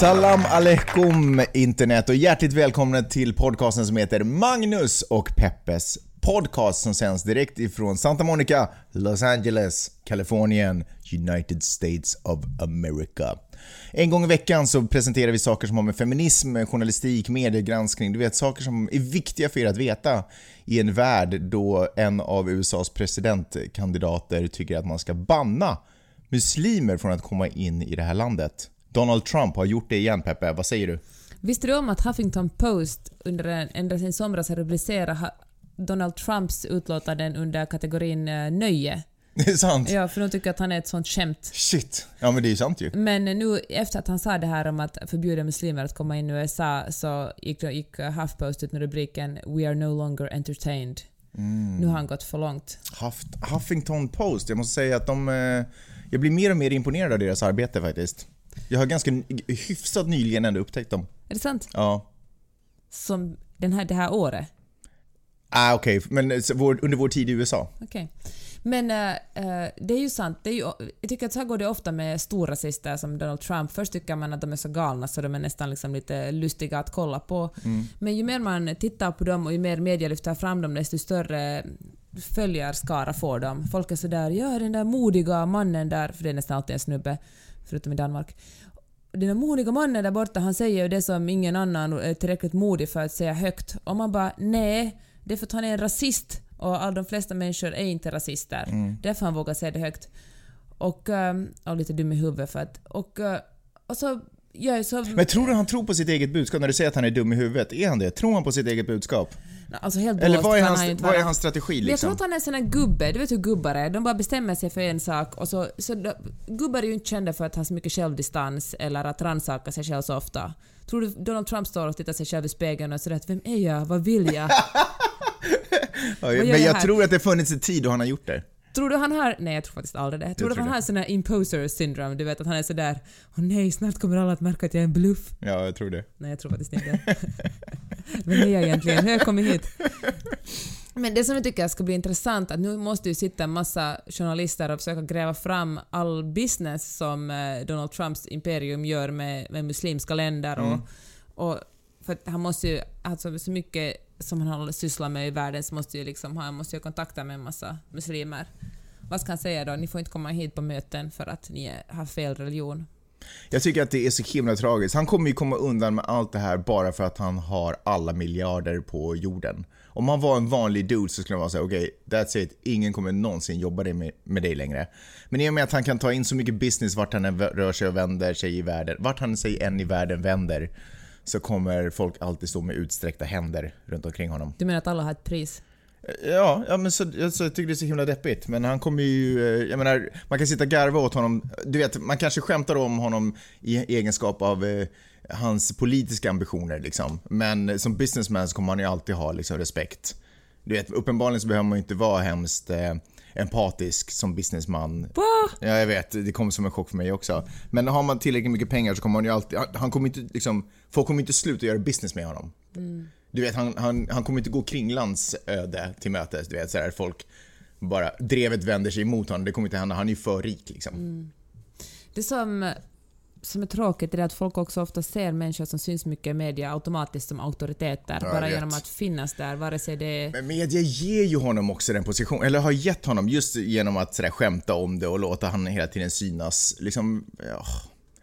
Salam aleikum internet och hjärtligt välkomna till podcasten som heter Magnus och Peppes podcast som sänds direkt ifrån Santa Monica, Los Angeles, Kalifornien, United States of America. En gång i veckan så presenterar vi saker som har med feminism, journalistik, mediegranskning, du vet saker som är viktiga för er att veta i en värld då en av USAs presidentkandidater tycker att man ska banna muslimer från att komma in i det här landet. Donald Trump har gjort det igen Peppe, vad säger du? Visste du om att Huffington Post under en, sedan somras har rubricerat Donald Trumps utlåtanden under kategorin eh, nöje? Det är sant? Ja, för de tycker att han är ett sånt skämt. Shit. Ja men det är sant ju. Men nu efter att han sa det här om att förbjuda muslimer att komma in i USA så gick, gick HuffPost ut med rubriken “We are no longer entertained”. Nu har han gått för långt. Huff- Huffington Post, jag måste säga att de... Eh, jag blir mer och mer imponerad av deras arbete faktiskt. Jag har ganska hyfsat nyligen ändå upptäckt dem. Är det sant? Ja. Som den här, det här året? Ah, okej, men eh, vår, under vår tid i USA. Okej. Men eh, eh, det är ju sant. Det är ju, jag tycker att så här går det ofta med storrasister som Donald Trump. Först tycker man att de är så galna så de är nästan liksom lite lustiga att kolla på. Men ju mer man tittar på dem och ju mer media lyfter fram dem desto större följarskara får de. Folk är sådär “ja, den där modiga mannen där”, för det är nästan alltid en snubbe, förutom i Danmark. Den där modiga mannen där borta, han säger ju det som ingen annan är tillräckligt modig för att säga högt. Och man bara “nej, det är för att han är en rasist” och all de flesta människor är inte rasister. Därför han vågar säga det högt. Och, ehm, och lite dum i huvudet för att... Och, eh, och så... Jag är så... Men tror du han tror på sitt eget budskap när du säger att han är dum i huvudet? Är han det? Tror han på sitt eget budskap? Alltså helt Eller vad är, hans, han vad är hans strategi Men Jag tror liksom? att han är en sån här gubbe, du vet hur gubbar är. De bara bestämmer sig för en sak och så... så de, gubbar är ju inte kända för att ha så mycket självdistans eller att rannsaka sig själv så ofta. Tror du Donald Trump står och tittar sig själv i spegeln och säger att vem är jag, vad vill jag? Ja, men jag jag tror att det funnits en tid då han har gjort det. Tror du han har... Nej, jag tror faktiskt aldrig det. Tror du att tror han det. har sån här imposter syndrome? Du vet att han är sådär Åh nej, snart kommer alla att märka att jag är en bluff. Ja, jag tror det. Nej, jag tror faktiskt inte det. Vem är jag egentligen? Hur har jag kommit hit? Men det som jag tycker ska bli intressant att nu måste ju sitta en massa journalister och försöka gräva fram all business som eh, Donald Trumps imperium gör med, med muslimska länder och, och för att han måste ju, alltså så mycket som han håller- sysslar med i världen så måste ju liksom, han måste ju ha med en massa muslimer. Vad ska han säga då? Ni får inte komma hit på möten för att ni har fel religion. Jag tycker att det är så himla tragiskt. Han kommer ju komma undan med allt det här bara för att han har alla miljarder på jorden. Om han var en vanlig dude så skulle han vara såhär, okej, that's it, ingen kommer någonsin jobba med, med dig längre. Men i och med att han kan ta in så mycket business vart han än rör sig och vänder sig i världen, vart han sig än i världen vänder, så kommer folk alltid stå med utsträckta händer runt omkring honom. Du menar att alla har ett pris? Ja, ja men så, så jag tycker det är så himla deppigt. Men han kommer ju, eh, jag menar, man kan sitta och garva åt honom. Du vet, man kanske skämtar om honom i egenskap av eh, hans politiska ambitioner liksom. Men som businessman så kommer han ju alltid ha liksom, respekt. Du vet, uppenbarligen så behöver man ju inte vara hemskt eh, empatisk som businessman. Va? Ja, jag vet. Det kommer som en chock för mig också. Men har man tillräckligt mycket pengar så kommer man ju alltid... han- Han kommer inte liksom... Folk kommer inte sluta göra business med honom. Du vet, han, han, han kommer inte gå Kringlands öde till mötes. Du vet, så här, folk bara... Drevet vänder sig emot honom. Det kommer inte hända. Han är ju för rik liksom. Det som, som är tråkigt är att folk också ofta ser människor som syns mycket i media automatiskt som auktoriteter, jag bara vet. genom att finnas där, vare sig det är... Men media ger ju honom också den positionen, eller har gett honom just genom att sådär, skämta om det och låta han hela tiden synas. Liksom, ja.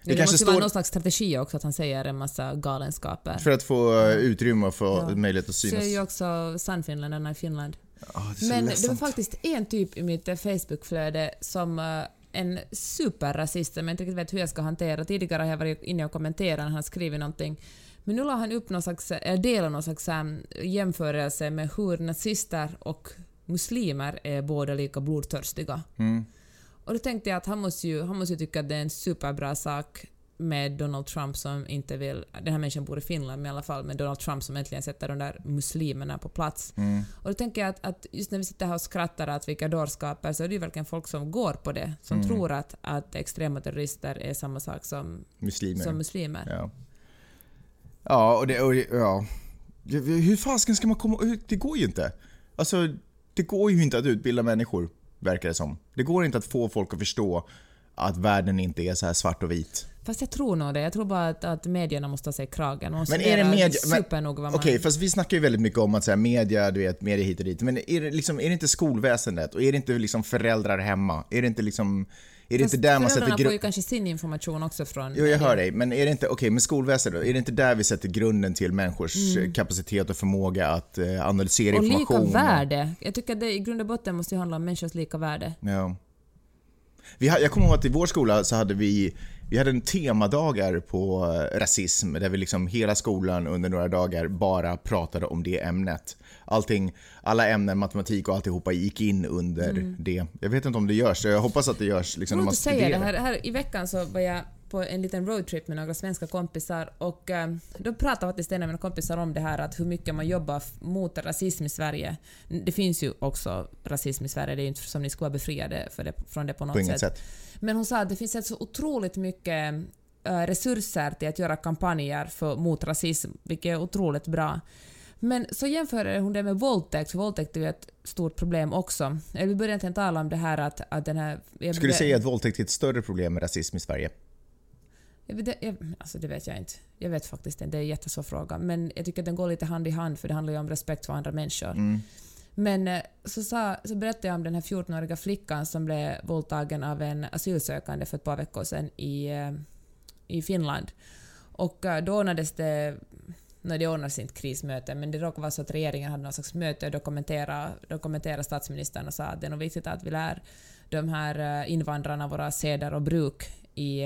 Det, kanske måste vara står- någon slags strategi också att han säger en massa galenskaper. För att få utrymme och få Ja. möjlighet att Så synas. är ju också Sannfinländarna i Finland. Ja, det är så Men det var faktiskt en typ i mitt Facebookflöde som eh, en superrasist som jag inte riktigt vet hur jag ska hantera. Tidigare har jag varit inne och kommenterat när han skrivit någonting. Men nu la han upp någon slags, eller delade någon slags um, jämförelse med hur nazister och muslimer är båda lika blodtörstiga. Mm. Och då tänkte jag att han måste ju, han måste ju tycka att det är en superbra sak med Donald Trump som inte vill... Den här människan bor i Finland, men i alla fall med Donald Trump som äntligen sätter de där muslimerna på plats. Mm. Och då tänker jag att, att just när vi sitter här och skrattar att vilka dårskaper så är det ju verkligen folk som går på det, som Mm. tror att, att extrema terrorister är samma sak som, Muslimer. som muslimer. Ja. Ja, och det... Och, ja. Hur fasken ska man komma ut? Det går ju inte. Alltså, det går ju inte att utbilda människor, verkar det som. Det går inte att få folk att förstå att världen inte är så här svart och vit. Fast jag tror nog det. Jag tror bara att, att medierna måste ta sig i kragen. och Men är det media... men- supernoga vad man... Okej, fast vi snackar ju väldigt mycket om att säga media, du vet, media hit och dit. Men är det, liksom, är det inte skolväsendet och är det inte liksom föräldrar hemma? Är det inte liksom... Är det Fast inte där man sätter föräldrarna får ju grunden? kanske sin information också från... Jo, jag hör dig. Men är det inte, okej, med skolväsendet då? Är det inte där vi sätter grunden till människors eh, kapacitet och förmåga att eh, analysera Mm. Och information? lika värde. Jag tycker att det i grund och botten måste handla om människors lika värde. Ja. Vi, jag kommer ihåg att i vår skola så hade vi, vi hade en temadagar på eh, rasism där vi liksom hela skolan under några dagar bara pratade om det ämnet. Allting, alla ämnen, matematik och alltihopa gick in under Mm. det. Jag vet inte om det görs, jag hoppas att det görs liksom när man säga det. studerar. Här, här, I veckan så var jag på en liten roadtrip med några svenska kompisar och eh, då pratade faktiskt en av mina kompisar om det här att hur mycket man jobbar mot rasism i Sverige. Det finns ju också rasism i Sverige, det är ju inte som ni skulle vara befriade det, från det på något På sätt. sätt. Men hon sa att det finns ett så otroligt mycket eh, resurser till att göra kampanjer för, mot rasism, vilket är otroligt bra. Men så jämför hon det med våldtäkt, för våldtäkt är ju ett stort problem också. Vi började egentligen tala om det här att, att den här... Skulle du säga att våldtäkt är ett större problem med rasism i Sverige? Vet, jag, alltså det vet jag inte. Jag vet faktiskt inte, det är en jättesvår fråga. Men jag tycker att den går lite hand i hand för det handlar ju om respekt för andra människor. Mm. Men eh, så, sa, så berättade jag om den här 14-åriga flickan som blev våldtagen av en asylsökande för ett par veckor sedan i, eh, i Finland. Och eh, då ordnades det Nej, det ordnades inte krismöte, men det råkade vara så att regeringen hade någon slags möte och då kommenterade, då kommenterade statsministern och sa att det är nog viktigt att vi lär de här invandrarna våra seder och bruk i,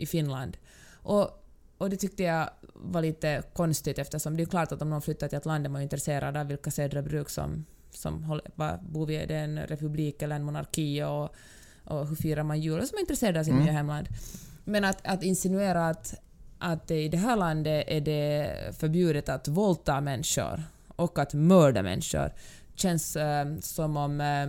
i Finland. Och, och det tyckte jag var lite konstigt eftersom det är klart att om någon flyttar till ett land är man intresserad av vilka och bruk som, som håller, vad, bor vi, är det en republik eller en monarki och, och hur firar man jul? Och som är intresserad av sitt Mm. nya hemland. Men att, att insinuera att, att i det här landet är det förbjudet att våldta människor och att mörda människor känns eh, som om eh,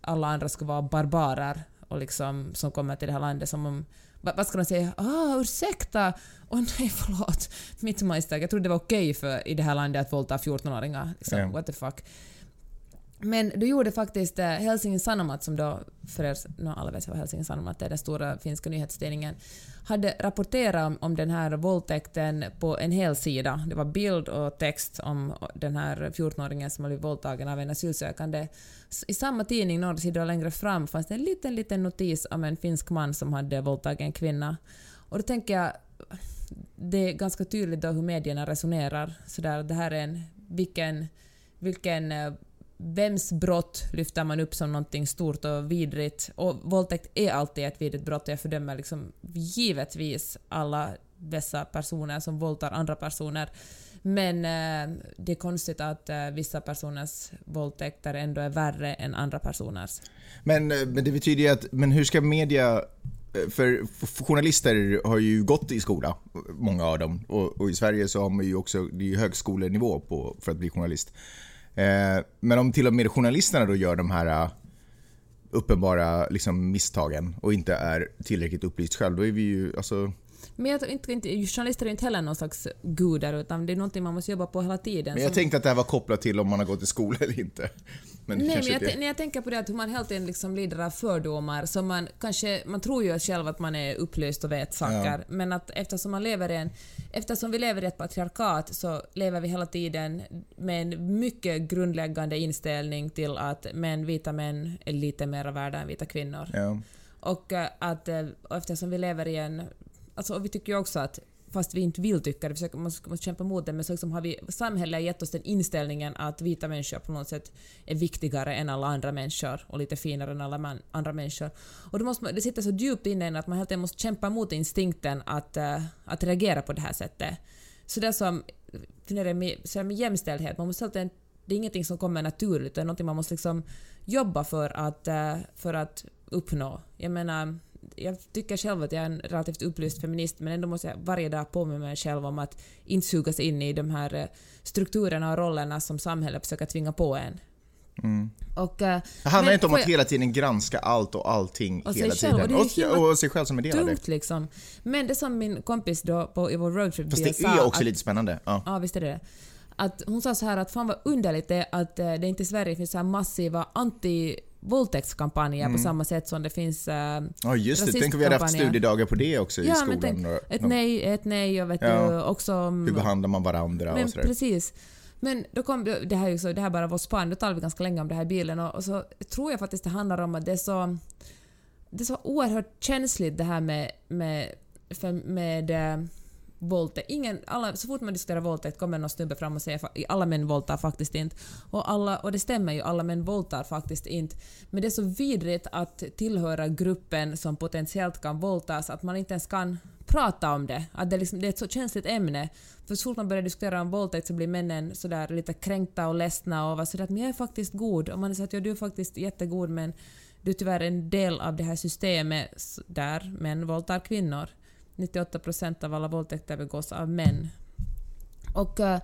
alla andra ska vara barbarer och liksom, som kommer till det här landet som om vad, vad ska de säga? Ah, ursäkta! Åh nej, förlåt. Mitt misstag. Jag trodde det var okej för i det här landet att våldta 14-åringar. Liksom, Ja. What the fuck. Men du gjorde faktiskt eh, Helsingin Sanomat, som då, för er, no, alla vet vad Helsingin Sanomat är, den stora finska nyhetstidningen, hade rapporterat om, om den här våldtäkten på en hel sida. Det var bild och text om den här 14-åringen som blivit våldtagen av en asylsökande. I samma tidning, några sidor längre fram, fanns det en liten, liten notis om en finsk man som hade våldtagit en kvinna. Och då tänker jag, det är ganska tydligt då hur medierna resonerar. Sådär, det här är en, vilken, vilken eh, vems brott lyfter man upp som någonting stort och vidrigt? Och våldtäkt är alltid ett vidrigt brott och jag fördömer liksom givetvis alla dessa personer som våldtar andra personer. Men eh, det är konstigt att eh, vissa personers våldtäkter ändå är värre än andra personers. Men, eh, men det betyder ju att, men hur ska media eh, för journalister har ju gått i skola, många av dem. Och, och i Sverige så har man ju också, det är ju högskolenivå på, för att bli journalist. Eh, men om till och med journalisterna då gör de här eh, uppenbara liksom, misstagen och inte är tillräckligt upplyst själv, då är vi ju, alltså, men jag tror inte, inte, journalister är inte heller någon slags gudar utan det är någonting man måste jobba på hela tiden. men jag som- tänkte att det här var kopplat till om man har gått i skola eller inte. Men Nej, men jag, är. när jag tänker på det att hur man hela tiden liksom lider av fördomar, så man kanske, man tror ju själv att man är upplyst och vet saker, men att eftersom man lever i en, eftersom vi lever i ett patriarkat så lever vi hela tiden med en mycket grundläggande inställning till att män, vita män är lite mer värda än vita kvinnor. Ja. Och, eh, att, eh, och eftersom vi lever i en... Alltså, och vi tycker ju också att, fast vi inte vill tycka det, vi försöker, måste, måste kämpa mot det, men så liksom har vi, samhället har gett oss den inställningen att vita människor på något sätt är viktigare än alla andra människor och lite finare än alla man, andra människor. Och då måste man, det sitter så djupt inne i en att man hela tiden måste kämpa mot instinkten att, uh, att reagera på det här sättet. Så det är som funderar med, så här med jämställdhet, man måste helt enkelt, det är ingenting som kommer naturligt, det är någonting man måste liksom jobba för att, uh, för att uppnå. Jag menar, jag tycker själv att jag är en relativt upplyst feminist men ändå måste jag varje dag påminna mig själv om att inte sugas in i de här eh, strukturerna och rollerna som samhället försöker tvinga på en. Mm. Och, eh, Det handlar Men inte om att jag- hela tiden granska allt och allting Och hela själv, och tiden. Och, himla och, sig själv som en del av det. liksom. Men det som min kompis då på, i vår roadtrip Fast det sa är också att, lite spännande. Ja. Ja, visst är det det. Att hon sa så här att fan vad underligt det är att eh, det inte i Sverige finns så här massiva våldtäktskampanjer på samma sätt som det finns äh, Ja just det, tänk om vi hade haft studiedagar på det också i Ja, skolan. men tänk, ett nej ett nej och vet Ja. du, också... Hur behandlar man varandra men och sådär. precis. Men då kom det, här är ju så, det här är bara vår spaning, då talar vi ganska länge om det här bilen och, och så tror jag faktiskt det handlar om att det är så... Det är så oerhört känsligt det här med, med, för, med eh, våldtäkt. Ingen, alla, så fort man diskuterar våldtäkt kommer någon snubbe fram och säger att alla män våldtar faktiskt inte. Och, alla, och det stämmer ju, alla män våldtar faktiskt inte. Men det är så vidrigt att tillhöra gruppen som potentiellt kan våldtas att man inte ens kan prata om det. Att det, är liksom, det är ett så känsligt ämne. För så fort man börjar diskutera om våldtäkt så blir männen sådär lite kränkta och ledsna och var sådär att men jag är faktiskt god. Och man säger att ja, du är faktiskt jättegod men du är tyvärr en del av det här systemet där män våldtar kvinnor. 98 procent av alla våldtäkter begås av män. Och, eh,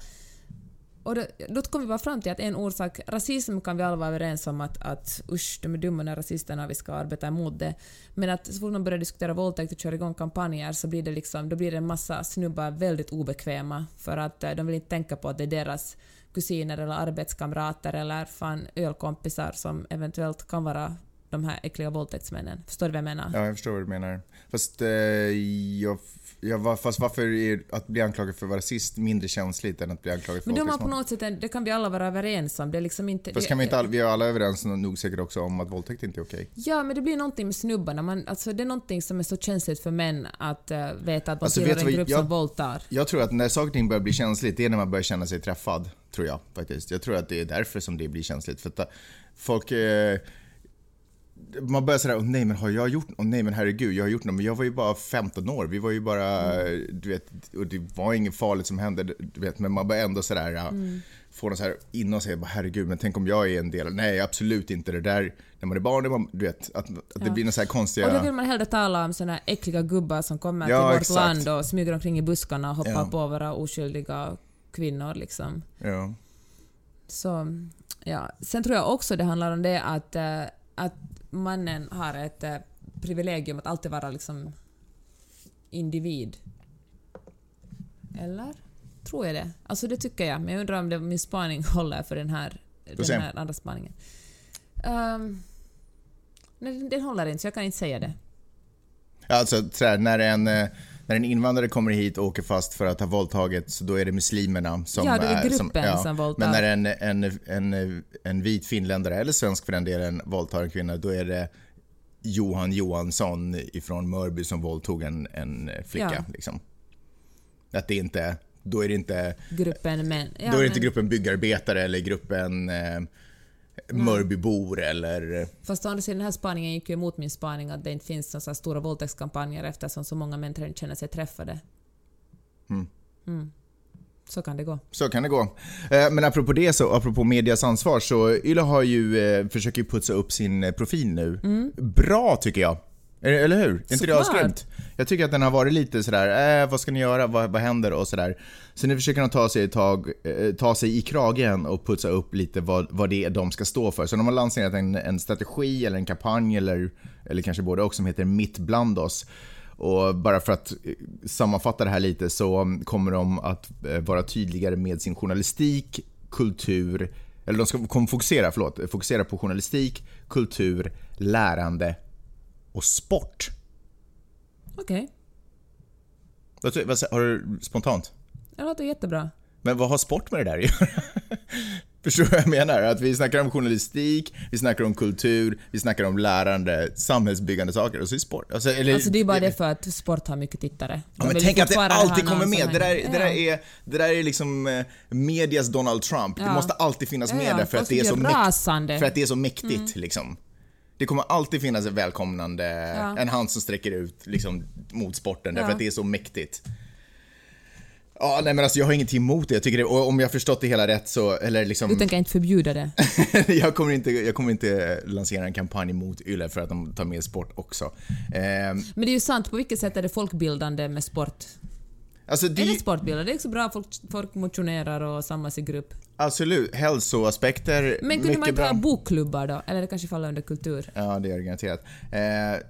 och då, då kom vi bara fram till att en orsak, rasism kan vi alla vara överens om att, att usch, de är dumma när rasisterna, vi ska arbeta emot det. Men att så fort man börjar diskutera våldtäkt och kör igång kampanjer så blir det liksom, då blir det en massa snubbar väldigt obekväma för att eh, de vill inte tänka på att det är deras kusiner eller arbetskamrater eller fan ölkompisar som eventuellt kan vara de här äckliga våldtäktsmännen. Förstår du vad jag menar? Ja, jag förstår vad du menar. Fast, eh, jag, jag, fast varför är att bli anklagad för att vara rasist mindre känsligt än att bli anklagad för Men då har man på något sätt, en- det kan vi alla vara överens om. Det är liksom inte... Fast det- kan vi inte all, vi är alla överens nog säkert också om att våldtäkt inte är okej. Ja, men det blir någonting med snubbarna. Man, alltså, det är någonting som är så känsligt för män att uh, veta att man Alltså, tillhör en grupp jag- som våldtar. Jag tror att när saker och ting börjar bli känsligt, det är när man börjar känna sig träffad. Tror jag faktiskt. Jag tror att det är därför som det blir känsligt. För att eh, folk... Eh, man börjar sådär, åh nej men har jag gjort åh nej men herregud, jag har gjort något, men jag var ju bara 15 år, vi var ju bara, du vet, och det var inget farligt som hände, du vet, men man börjar ändå sådär, ja, få något såhär inom sig, bara, herregud, men tänk om jag är en del, nej absolut inte, det där, när man är barn, man, du vet, att, att det Ja. blir något så här konstiga... Och då vill man hellre tala om här äckliga gubbar som kommer Ja, till vårt exakt. land och smyger omkring i buskarna och hoppar Ja. på våra oskyldiga kvinnor liksom. Ja. Så, ja. Sen tror jag också det handlar om det att, eh, att mannen har ett eh, privilegium att alltid vara liksom individ. Eller? Tror jag det? Alltså det tycker jag, men jag undrar om det, min spaning håller för den här, den här andra spaningen. Um, nej, den- håller inte, så jag kan inte säga det. Alltså när en, eh, när en invandrare kommer hit och åker fast för att ha våldtagit så då är det muslimerna som Ja, det är som- gruppen som våldtar. Men när en, en, en, en vit finländare, eller svensk för den delen, våldtar en kvinna, då är det Johan Johansson ifrån Mörby som våldtog en, en flicka. Ja. Liksom. Att det inte, då är det inte, Gruppen män. Ja, då är det inte men- gruppen byggarbetare eller gruppen eh, Mörbybor eller... Fast å andra sidan, den här spaningen gick ju emot min spaning att det inte finns så här stora våldtäktskampanjer eftersom så många män känner sig träffade. Mm. Mm. Så kan det gå. Så kan det gå. Eh, Men apropå det, så, apropå medias ansvar, så Yle har ju, eh, försöker ju putsa upp sin eh, profil nu. Bra tycker jag. Eller hur? Är inte det asgrymt? Jag tycker att den har varit lite sådär, eh, vad ska ni göra, vad, vad händer och sådär. Så nu försöker de ta sig, tag, eh, ta sig i kragen och putsa upp lite vad, vad det är de ska stå för. Så de har lanserat en, en strategi eller en kampanj eller, eller kanske både och som heter Mitt bland oss. Och bara för att eh, sammanfatta det här lite så mm, kommer de att eh, vara tydligare med sin journalistik, kultur, eller de ska kommer fokusera, förlåt, fokusera på journalistik, kultur, lärande och sport. Okej. Vad, ty- vad, har du spontant? Det låter jättebra. Men vad har sport med det där att göra? Förstår du vad jag menar? Att vi snackar om journalistik, vi snackar om kultur, vi snackar om lärande, samhällsbyggande saker och så är sport. Alltså, eller, Alltså det är bara det för att sport har mycket tittare. Ja, men tänk att det alltid kommer med. Det där, det, där är, det där är liksom eh, medias Donald Trump. Det Ja. måste alltid finnas Ja, med där för att, det är så mäkt, för att det är så mäktigt. Liksom. Det kommer alltid finnas ett välkomnande, Ja. en hand som sträcker ut liksom, mot sporten därför Ja. att det är så mäktigt. Ja, nej men alltså jag har ingenting emot det. Jag tycker det, och om jag har förstått det hela rätt så, eller liksom... Du tänker inte förbjuda det? jag, kommer inte, jag kommer inte lansera en kampanj mot YLE för att de tar med sport också. Eh, Men det är ju sant, på vilket sätt är det folkbildande med sport? alltså Är det, det sportbildande? Det är också bra, folk, folk motionerar och samlas i grupp. Absolut, hälsoaspekter, Men kunde man inte bra. ha bokklubbar då? Eller det kanske faller under kultur? Ja, det är det garanterat. Eh,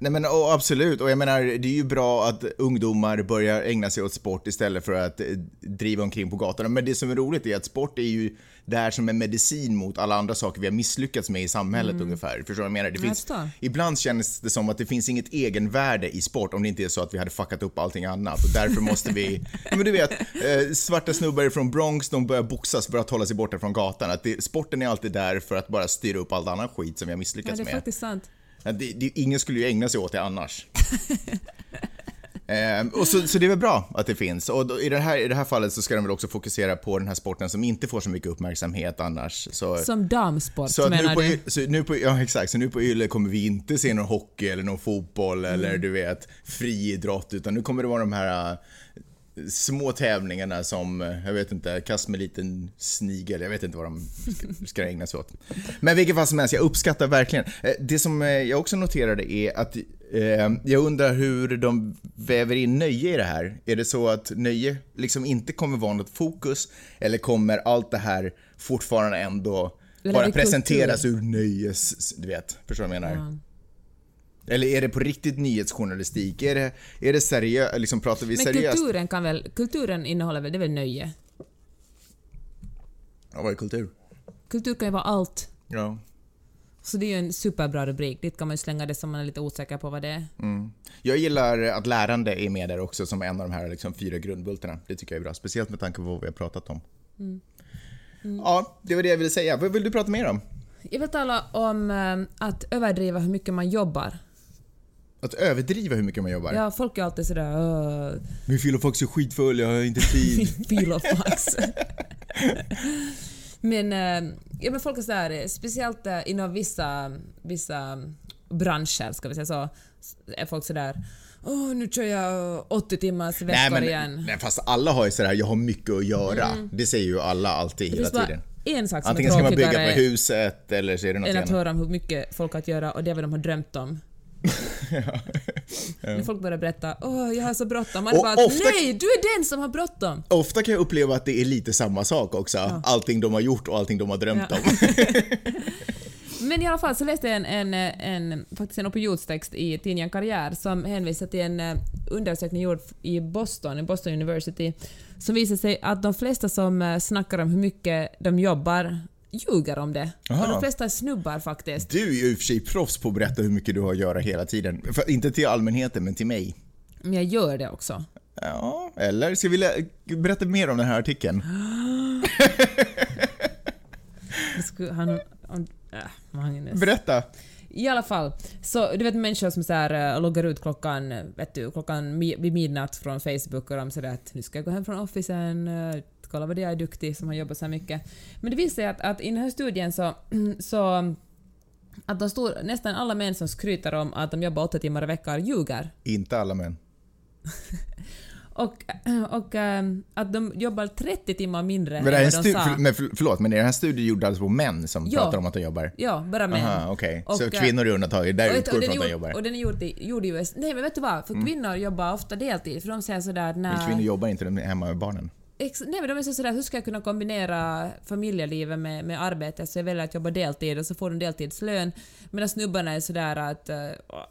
nej men och absolut, och jag menar det är ju bra att ungdomar börjar ägna sig åt sport istället för att eh, driva omkring på gatorna. Men det som är roligt är att sport är ju det här som är medicin mot alla andra saker vi har misslyckats med i samhället ungefär. Förstår du vad jag menar? Det Jag finns, förstår. ibland känns det som att det finns inget egenvärde i sport om det inte är så att vi hade fuckat upp allting annat. Och därför måste vi, men du vet, eh, svarta snubbar från Bronx, de börjar boxas för att hålla sig borta från gatan. Att det, sporten är alltid där för att bara styra upp all annan skit som vi har Ja, misslyckats det är med. faktiskt sant. Ja, det, det, ingen skulle ju ägna sig åt det annars. eh, och så, så det är väl bra att det finns. Och då, i, det här, i det här fallet så ska de väl också fokusera på den här sporten som inte får så mycket uppmärksamhet annars. Så, Som damsport så, menar på, du? Så nu på, ja, exakt, så nu på Yle kommer vi inte se någon hockey eller någon fotboll Mm. eller du vet friidrott utan nu kommer det vara de här små tävlingarna som, jag vet inte, kast med liten snigel, jag vet inte vad de ska, ska ägna sig åt. Men vilket fall som helst, jag uppskattar verkligen. Eh, Det som eh, jag också noterade är att eh, jag undrar hur de väver in nöje i det här. Är det så att nöje liksom inte kommer vara något fokus eller kommer allt det här fortfarande ändå bara presenteras ur nöjes... Du vet, förstår du vad jag menar? Ja. Eller är det på riktigt nyhetsjournalistik? Är det, är det seriöst? Liksom pratar vi Men seriöst? kulturen kan väl, kulturen innehåller väl, det är väl nöje? Ja, vad är kultur? Kultur kan ju vara allt. Ja. Så det är ju en superbra rubrik. Dit kan man ju slänga det som man är lite osäker på vad det är. Mm. Jag gillar att lärande är med där också som en av de här liksom, fyra grundbultarna. Det tycker jag är bra. Speciellt med tanke på vad vi har pratat om. Mm. Ja, det var det jag ville säga. Vad vill du prata mer om? Jag vill tala om eh, att överdriva hur mycket man jobbar. Att överdriva hur mycket man jobbar. Ja, folk är alltid sådär uh, Min filofax är skitfull, jag har inte tid. filofax. men, eh, ja, men folk är sådär, speciellt eh, inom vissa, vissa branscher, ska vi säga så, är folk sådär Åh, nu kör jag 80 timmars veckor nej, men, igen. nej, fast alla har ju sådär, jag har mycket att göra. Det säger ju alla alltid, hela tiden. en sak som Antingen är ska man bygga på huset eller så är det något än att annat. höra om hur mycket folk har att göra och det är vad de har drömt om. När folk börjar berätta åh, jag har så bråttom. Man Och bara ofta- nej, du är den som har bråttom! Ofta kan jag uppleva att det är lite samma sak också. Allting de har gjort och allting de har drömt Ja. om. Men i alla fall så läste jag en, en, en, faktiskt en opinionstext i tidningen Karriär som hänvisar till en eh, undersökning gjord i Boston, i Boston University, som visar sig att de flesta som eh, snackar om hur mycket de jobbar ljuger om det. Aha. Och de flesta är snubbar faktiskt. Du är ju i och för sig proffs på att berätta hur mycket du har att göra hela tiden. För, inte till allmänheten, men till mig. Men jag gör det också. Ja, eller? Ska vi berätta mer om den här artikeln? Han, han, äh. Berätta! I alla fall, så du vet människor som så här, äh, loggar ut klockan, äh, vet du, klockan vid midnatt från Facebook och de säger att nu ska jag gå hem från officen, kolla vad jag är duktig som har jobbat så här mycket. Men det visar sig att, att i den här studien så, så att de stor, nästan alla män som skryter om att de jobbar åtta timmar i veckan ljuger. Inte alla män. Och, och ähm, att de jobbar 30 timmar mindre Men, det än vad de sa. för, men för, förlåt, men är den här studien gjord alltså på män som Ja. pratar om att de jobbar? Ja, bara män. Aha. Så Och, äh, kvinnor är undantaget, där Och, utgår från att de jobbar? Mm. och den är gjord i, gjord i US. Nej men vet du vad? För kvinnor jobbar ofta deltid för de säger sådär Men när... kvinnor jobbar inte, de är hemma med barnen. Ex, nej men de är sådär, hur ska jag kunna kombinera familjelivet med, med arbete? Så jag väljer att jobba deltid och så får de deltidslön. Medan snubbarna är sådär att uh,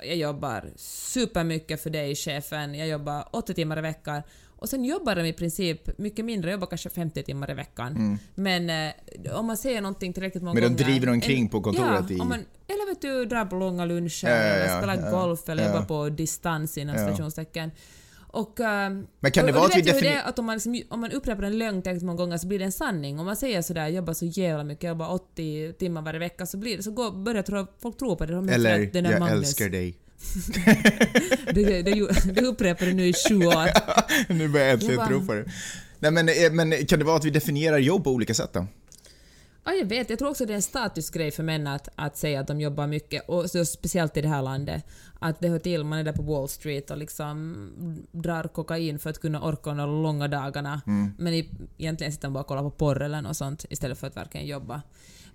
jag jobbar supermycket för dig chefen, jag jobbar åtta timmar i veckan. Och sen jobbar de i princip mycket mindre, jobbar kanske 50 timmar i veckan. Men eh, om man säger någonting tillräckligt många Mm. Men de gånger... driver omkring på kontoret ja, i- man, Eller vet du, drar på långa luncher, Ja, ja, eller spelar golf, eller jobbar på distans inom Ja. stationstecken. Och, ehm, Men kan det och, vara att vi du vet ju hur defini- det är att om man, liksom, om man upprepar en lögn tillräckligt många gånger så blir det en sanning. Om man säger sådär, jobbar så jävla mycket, jobbar 80 timmar varje vecka, så, blir det, så går, börjar tro, folk tro på det. De Eller, den där jag Magnus, älskar dig. Det, det, det upprepar du nu i sju år. nu börjar jag äntligen Jag bara- tro på det. Nej men, eh, men kan det vara att vi definierar jobb på olika sätt då? Ja, jag vet. Jag tror också det är en statusgrej för män att, att säga att de jobbar mycket, och så speciellt i det här landet. Att det hör till, man är där på Wall Street och liksom drar kokain för att kunna orka de långa dagarna. Mm. Men i, egentligen sitter man bara och kollar på porr eller något sånt istället för att verkligen jobba.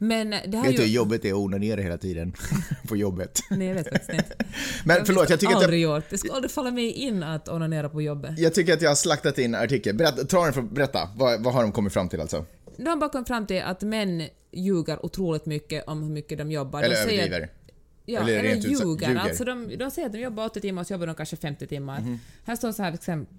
Men det här hur ju... jobbet är att onanera hela tiden? på jobbet. Nej, jag vet faktiskt inte. Men förlåt, jag tycker att jag, gjort. Det skulle aldrig falla mig in att onanera på jobbet. jag tycker att jag har slaktat in artikeln. Berätta, ta den för, berätta. Vad, vad har de kommit fram till alltså? De har bara kommit fram till att män ljuger otroligt mycket om hur mycket de jobbar. Eller de säger- överdriver. Ja, Eller eller, ljuger. ljuger. Alltså de, de säger att de jobbar 80 timmar och så jobbar de kanske 50 timmar. Mhm. Här står så här exempel.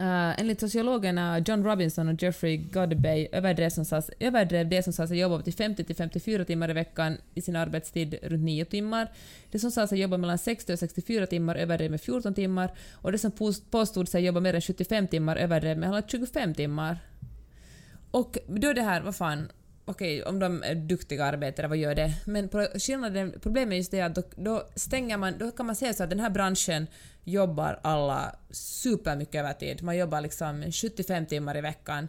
Uh, enligt sociologerna John Robinson och Jeffrey Godbey överdrev, som sades, överdrev det som sa sig jobba till 50-54 timmar i veckan i sin arbetstid runt 9 timmar. Det som sa sig jobba mellan 60 och 64 timmar överdrev med 14 timmar och det som påst- påstod sig jobba mer än 75 timmar överdrev med hela 25 timmar. Och då det här, vad fan, okej, om de är duktiga arbetare, vad gör det? Men skillnaden, problemet är just det att då, då stänger man, då kan man säga så att den här branschen jobbar alla supermycket övertid. Man jobbar liksom 75 timmar i veckan.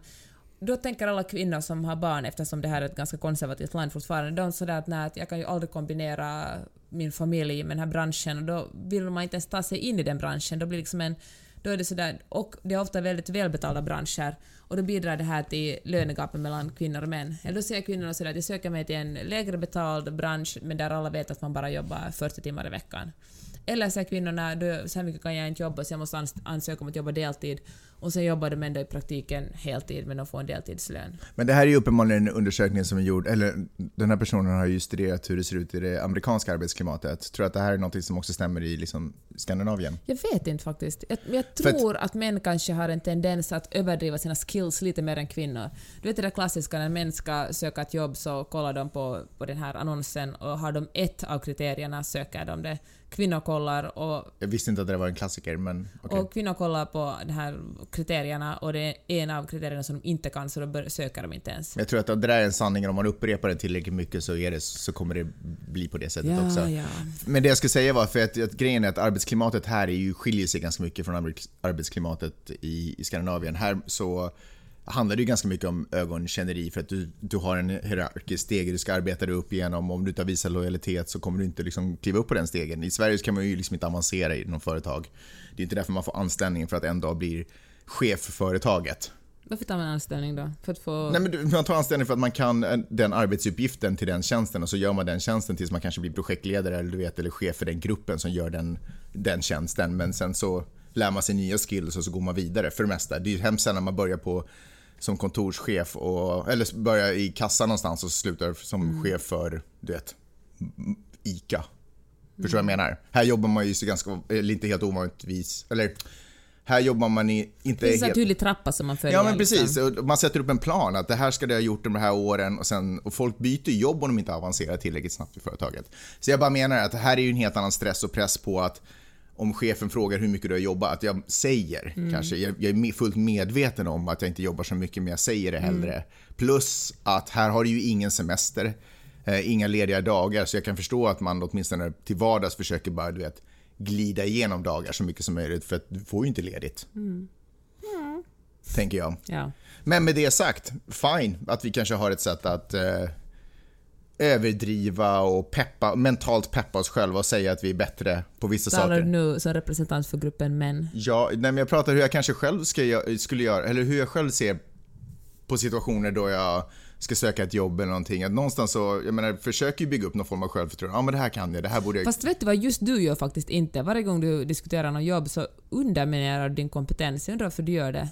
Då tänker alla kvinnor som har barn, eftersom det här är ett ganska konservativt land fortfarande, de sådär att nej, att jag kan ju aldrig kombinera min familj med den här branschen och då vill man inte ens ta sig in i den branschen. Då blir det liksom en då är det sådär, och det är ofta väldigt välbetalda branscher och då bidrar det här till lönegapet mellan kvinnor och män. Eller då säger kvinnorna sådär att jag söker mig till en lägre betald bransch men där alla vet att man bara jobbar 40 timmar i veckan. Eller säger kvinnorna att så här mycket kan jag inte jobba så jag måste ansöka om att jobba deltid och sen jobbar de ändå i praktiken heltid men de får en deltidslön. Men det här är ju uppenbarligen en undersökning som är gjord, eller den här personen har ju studerat hur det ser ut i det amerikanska arbetsklimatet. Tror du att det här är något som också stämmer i liksom Skandinavien? Jag vet inte faktiskt. Jag, jag För att- tror att, män kanske har en tendens att överdriva sina skills lite mer än kvinnor. Du vet det där klassiska när män ska söka ett jobb så kollar de på, på den här annonsen och har de ett av kriterierna söker de det. Kvinnor kollar och, Jag visste inte att det var en klassiker, men okej. och kvinnor kollar på de här kriterierna och det är en av kriterierna som de inte kan så då söker de inte ens. Jag tror att det där är en sanning, om man upprepar det tillräckligt mycket så, är det, så kommer det bli på det sättet också. Ja, ja. Men det jag skulle säga var, för att, att grejen är att arbetsklimatet här är ju, skiljer sig ganska mycket från arbets- arbetsklimatet i, i Skandinavien. Här så handlar det ju ganska mycket om ögonkänneri för att du, du har en hierarkisk stege du ska arbeta dig upp igenom. Om du inte visar lojalitet så kommer du inte liksom kliva upp på den stegen. I Sverige kan man ju liksom inte avancera i något företag. Det är inte därför man får anställning för att en dag blir chef för företaget. Varför tar man anställning då? För att få... Nej, men man tar anställning för att man kan eh, den arbetsuppgiften till den tjänsten och så gör man den tjänsten tills man kanske blir projektledare eller, du vet, eller chef för den gruppen som gör den, den tjänsten. Men sen så lär man sig nya skills och så går man vidare för det mesta. Det är ju hemskt sällan man börjar på som kontorschef och, eller börjar i kassan någonstans och slutar som chef för, du vet, ICA. Förstår du vad jag menar? Här jobbar man ju så ganska, eller inte helt ovanligtvis, eller här jobbar man i, inte det finns en helt... tydlig trappa som man följer. Ja men precis, liksom. Man sätter upp en plan att det här ska du ha gjort de här åren och, sen, och folk byter jobb om de inte avancerar tillräckligt snabbt i företaget. Så jag bara menar att det här är ju en helt annan stress och press på att om chefen frågar hur mycket du har jobbat, att jag säger kanske, jag, jag är fullt medveten om att jag inte jobbar så mycket men jag säger det hellre. Plus att här har du ju ingen semester, eh, inga lediga dagar så jag kan förstå att man åtminstone till vardags försöker bara du vet, glida igenom dagar så mycket som möjligt för att du får ju inte ledigt. Tänker jag. Ja. Men med det sagt, fine att vi kanske har ett sätt att eh, överdriva och peppa, mentalt peppa oss själva och säga att vi är bättre på vissa Talar du saker. nu som representant för gruppen män? Ja, nej, men jag pratar hur jag kanske själv ska, skulle göra, eller hur jag själv ser på situationer då jag ska söka ett jobb eller någonting. Att någonstans så, jag menar, försöker ju bygga upp någon form av självförtroende. Ja men det här kan jag, det här borde jag... Fast vet du vad, just du gör faktiskt inte. Varje gång du diskuterar något jobb så underminerar du din kompetens. Jag undrar varför du gör det.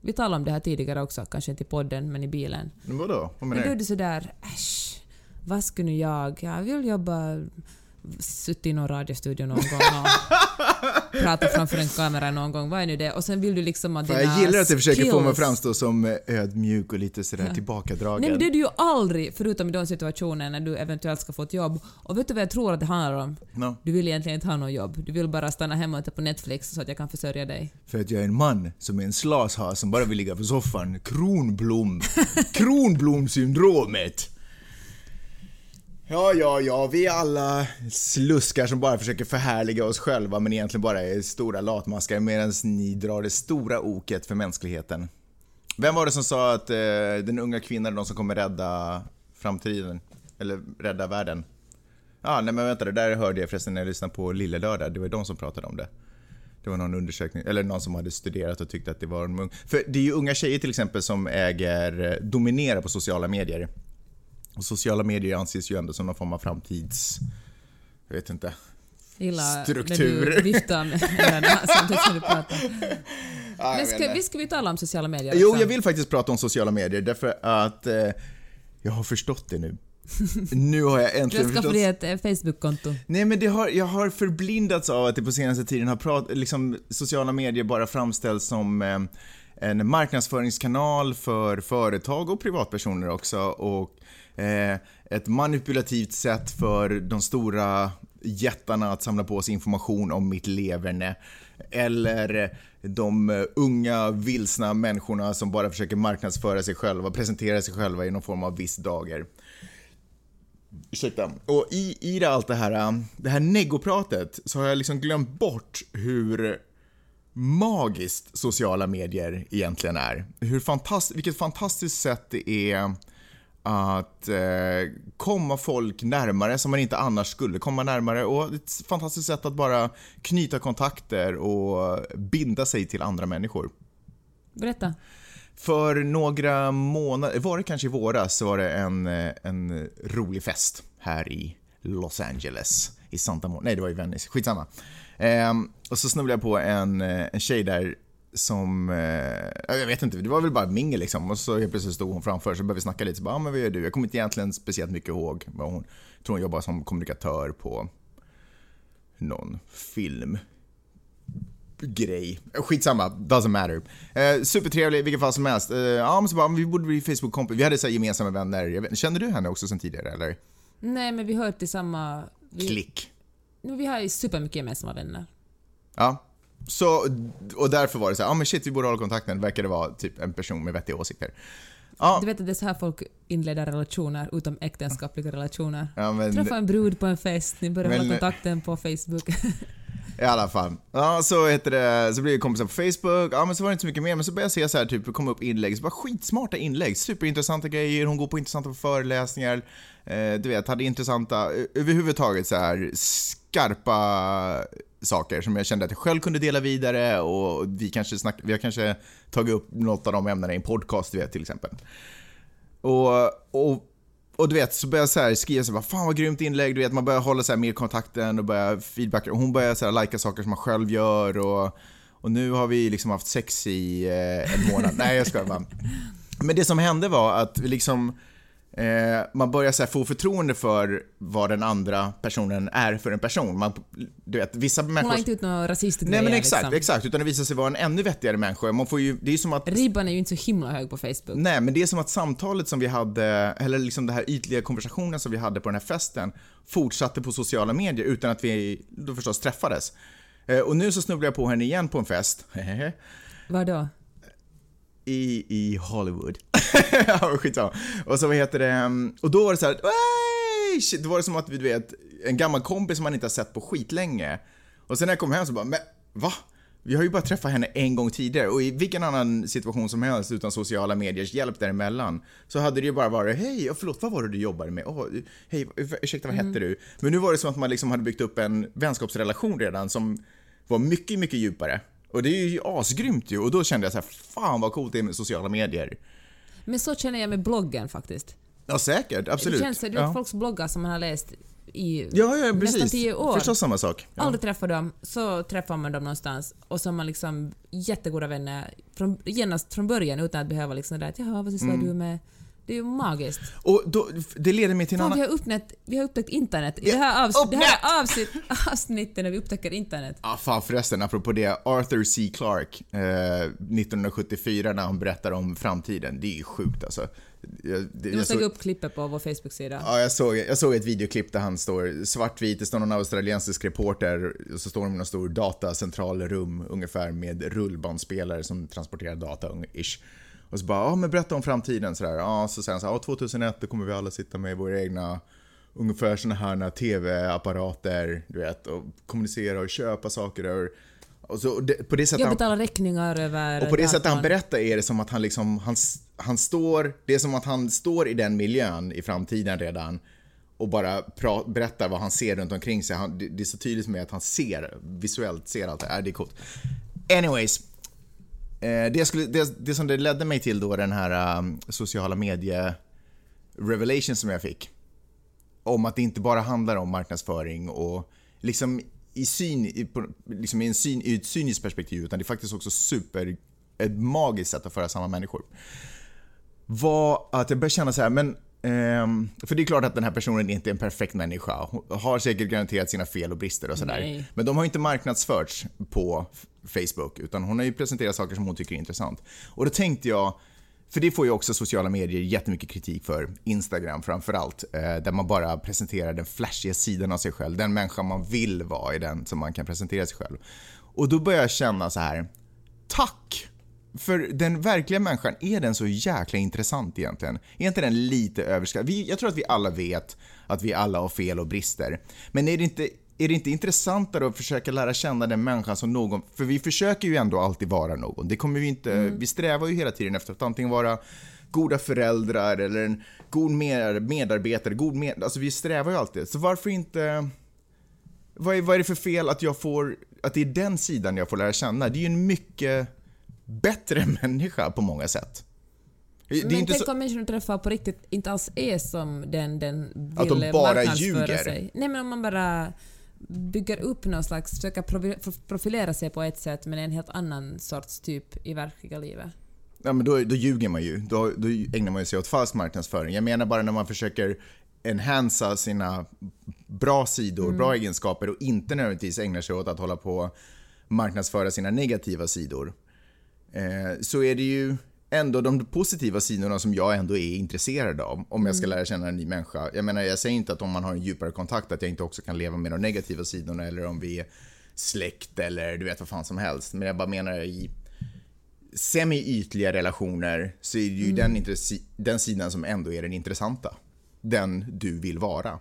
Vi talade om det här tidigare också, kanske inte i podden men i bilen. Men vadå? Vad Men menar då är du? du sådär, äsch, vad nu jag? Jag vill jobba, suttit i någon radiostudio någon gång och prata framför en kamera någon gång. Vad är nu det? Och sen vill du liksom att dina Jag gillar att du försöker få mig att framstå som eh, ödmjuk och lite sådär tillbakadragen. Nej men det är du ju aldrig, förutom i de situationer när du eventuellt ska få ett jobb. Och vet du vad jag tror att det handlar om? No. Du vill egentligen inte ha något jobb. Du vill bara stanna hemma och titta på Netflix så att jag kan försörja dig. För att jag är en man som är en slashas som bara vill ligga på soffan. Kronblom. Kronblomsyndromet. Ja, ja, ja, vi är alla sluskar som bara försöker förhärliga oss själva men egentligen bara är stora latmaskar medan ni drar det stora oket för mänskligheten. Vem var det som sa att eh, den unga kvinnan är de som kommer rädda framtiden? Eller rädda världen? Ja, nej men vänta, det där hörde jag förresten när jag lyssnade på Lille Lördag. Det var de som pratade om det. Det var någon undersökning, eller någon som hade studerat och tyckte att det var en ung... För det är ju unga tjejer till exempel som äger, eh, dominerar på sociala medier. Och sociala medier anses ju ändå som någon form av framtids... Jag vet inte. Jag gillar Struktur. när du viftar med samtidigt som du pratar. Ja, Men ska, visst ska vi tala om sociala medier Jo, också? jag vill faktiskt prata om sociala medier därför att eh, jag har förstått det nu. nu har jag Du äntligen har förstått. skaffat dig ett eh, Facebook-konto. Nej men det har, jag har förblindats av att det på senaste tiden har prat, liksom, sociala medier bara framställs som eh, en marknadsföringskanal för företag och privatpersoner också och Eh, ett manipulativt sätt för de stora jättarna att samla på sig information om mitt leverne. Eller de unga vilsna människorna som bara försöker marknadsföra sig själva, presentera sig själva i någon form av viss dager. Ursäkta. Och i, i det, allt det här, det här negopratet så har jag liksom glömt bort hur magiskt sociala medier egentligen är. Hur fantast, vilket fantastiskt sätt det är att eh, komma folk närmare som man inte annars skulle komma närmare och ett fantastiskt sätt att bara knyta kontakter och binda sig till andra människor. Berätta. För några månader, var det kanske i våras, så var det en, eh, en rolig fest här i Los Angeles. I Santa Monica, nej det var i Venice, skitsamma. Ehm, och så snubblade jag på en, eh, en tjej där som, eh, jag vet inte, det var väl bara mingel liksom. Och så helt plötsligt stod hon framför så började vi snacka lite. Så bara, ah, men vad gör du? Jag kommer inte egentligen speciellt mycket ihåg vad hon, jag tror hon jobbar som kommunikatör på någon film grej. Skitsamma, doesn't matter. Eh, supertrevlig vilket fall som helst. Eh, ja, men så bara, vi borde bli Facebook-kompis. Vi hade så gemensamma vänner. Vet, kände du henne också sen tidigare eller? Nej, men vi hör till samma... Vi, Klick. Nu, vi har ju supermycket gemensamma vänner. Ja. Så, och därför var det så ja men shit vi borde hålla kontakten. Verkade vara typ en person med vettiga åsikter. Ja, Du vet att det är så här folk inleder relationer, utom äktenskapliga relationer. ja men Träffa en brud på en fest, ni börjar Men- hålla kontakten på Facebook. i alla fall. Ja, så heter det, så blev vi kompisar på Facebook. Ja, men så var det inte så mycket mer. Men så började jag se så här, typ, det kom upp inlägg. Så bara skitsmarta inlägg. Superintressanta grejer. Hon går på intressanta föreläsningar. Eh, du vet, hade intressanta, överhuvudtaget så här skarpa saker som jag kände att jag själv kunde dela vidare och vi kanske snack, vi har kanske tagit upp något av de ämnena i en podcast, du vet, till exempel. Och, och, och du vet, så började jag så här skriva så här, fan vad grymt inlägg, du vet, man börjar hålla så här mer kontakten och börjar feedbacka. Och hon börjar så här likea saker som man själv gör och, och nu har vi liksom haft sex i eh, en månad. Nej, jag skojar bara. Men det som hände var att vi liksom Eh, man börjar så få förtroende för vad den andra personen är för en person. Man, du vet, vissa Hon människor... har inte ut några rasistgrejer Nej men exakt, liksom. exakt. Utan det visar sig vara en ännu vettigare människa. Man får ju, det är som att Ribban är ju inte så himla hög på Facebook. Nej, men det är som att samtalet som vi hade, eller liksom den här ytliga konversationen som vi hade på den här festen, fortsatte på sociala medier utan att vi då förstås träffades. Eh, Och nu så snubblar jag på henne igen på en fest. Vadå? I, i Hollywood. ja, skitsamma. Och så vad heter det, mm, och då var det så här, då var det som att du vet, en gammal kompis som man inte har sett på skitlänge. Och sen när jag kom hem så bara, men va? Vi har ju bara träffat henne en gång tidigare och i vilken annan situation som helst utan sociala mediers hjälp däremellan så hade det ju bara varit hej, förlåt vad var det du jobbade med? Åh, hej, ursäkta vad hette du? Men nu var det som att man liksom hade byggt upp en vänskapsrelation redan som var mycket, mycket djupare. Och det är ju asgrymt ju och då kände jag så här, fan vad coolt det är med sociala medier. Men så känner jag med bloggen faktiskt. Ja säkert, absolut. Det känns, du vet ja. folks bloggar som man har läst i ja, ja, precis. nästan tio år. Förstås samma sak. Ja. Aldrig träffar dem, så träffar man dem någonstans och så är man liksom jättegoda vänner från, genast från början utan att behöva liksom det där att jaha, vad sysslar Mm. du med? Det är ju magiskt. Och då, det leder mig till en Fan, vi annan... har upptäckt, vi har upptäckt internet. I det här, avs- det här avsnitt, avsnittet när vi upptäcker internet. Ja, fan förresten, apropå det. Arthur C. Clarke, eh, 1974 när han berättar om framtiden. Det är ju sjukt alltså. Jag, det, Du måste lägga upp klippet på vår Facebook-sida. ja, jag, såg, jag såg ett videoklipp där han står svartvit, det står någon australiensisk reporter och så står de i någon stor datacentralrum ungefär med rullbandspelare som transporterar data, ish. Och så bara, ja men berätta om framtiden sådär. Ja, så säger han så här, ja 2001 då kommer vi alla sitta med våra egna ungefär såna här TV-apparater, du vet, och kommunicera och köpa saker och, och så, det, på det sättet Jag han, betalar räkningar över och på det sättet han berättar är det som att han liksom, han, han står, det är som att han står i den miljön i framtiden redan och bara pra, berättar vad han ser runt omkring sig. Han, det, det är så tydligt med att han ser, visuellt ser allt det här. Det är coolt. Anyways. Eh, det, skulle, det, det som det ledde mig till då, den här um, sociala medie revelation som jag fick. Om att det inte bara handlar om marknadsföring och liksom i, syn, i, liksom i, en syn, i ett cyniskt perspektiv utan det är faktiskt också super ett magiskt sätt att föra samman människor. Var att jag började känna så här, men ehm, för det är klart att den här personen inte är en perfekt människa. Hon har säkert garanterat sina fel och brister och sådär. Men de har inte marknadsförts på Facebook, utan hon har ju presenterat saker som hon tycker är intressant. Och då tänkte jag, för det får ju också sociala medier jättemycket kritik för, Instagram framförallt, eh, där man bara presenterar den flashiga sidan av sig själv. Den människa man vill vara är den som man kan presentera sig själv. Och då börjar jag känna så här, tack! För den verkliga människan, är den så jäkla intressant egentligen? Är inte den lite överskattad? Vi, jag tror att vi alla vet att vi alla har fel och brister. Men är det inte, är det inte intressantare att försöka lära känna den människan som någon, för vi försöker ju ändå alltid vara någon. Det kommer vi inte, vi strävar ju hela tiden efter att antingen vara goda föräldrar eller en god med, medarbetare, god med, alltså vi strävar ju alltid. Så varför inte vad är, vad är det för fel att jag får, att det är den sidan jag får lära känna? Det är ju en mycket bättre människa på många sätt. Det är Men tänk så, om människor du träffar på riktigt inte alls är som den den vill Att de bara ljuger. sig. Nej men om man bara bygger upp någon slags, försöker profi- profilera sig på ett sätt men en helt annan sorts typ i verkliga livet. ja, men då, då ljuger man ju. Då, då ägnar man sig åt falsk marknadsföring. Jag menar bara när man försöker enhansa sina bra sidor, bra egenskaper och inte nödvändigtvis ägnar sig åt att hålla på marknadsföra sina negativa sidor. Eh, så är det ju ändå de positiva sidorna som jag ändå är intresserad av om jag ska lära känna en ny människa. Jag menar, jag säger inte att om man har en djupare kontakt att jag inte också kan leva med de negativa sidorna eller om vi är släkt eller du vet vad fan som helst. Men jag bara menar i semi-ytliga relationer så är det ju den, intresse- den sidan som ändå är den intressanta. Den du vill vara.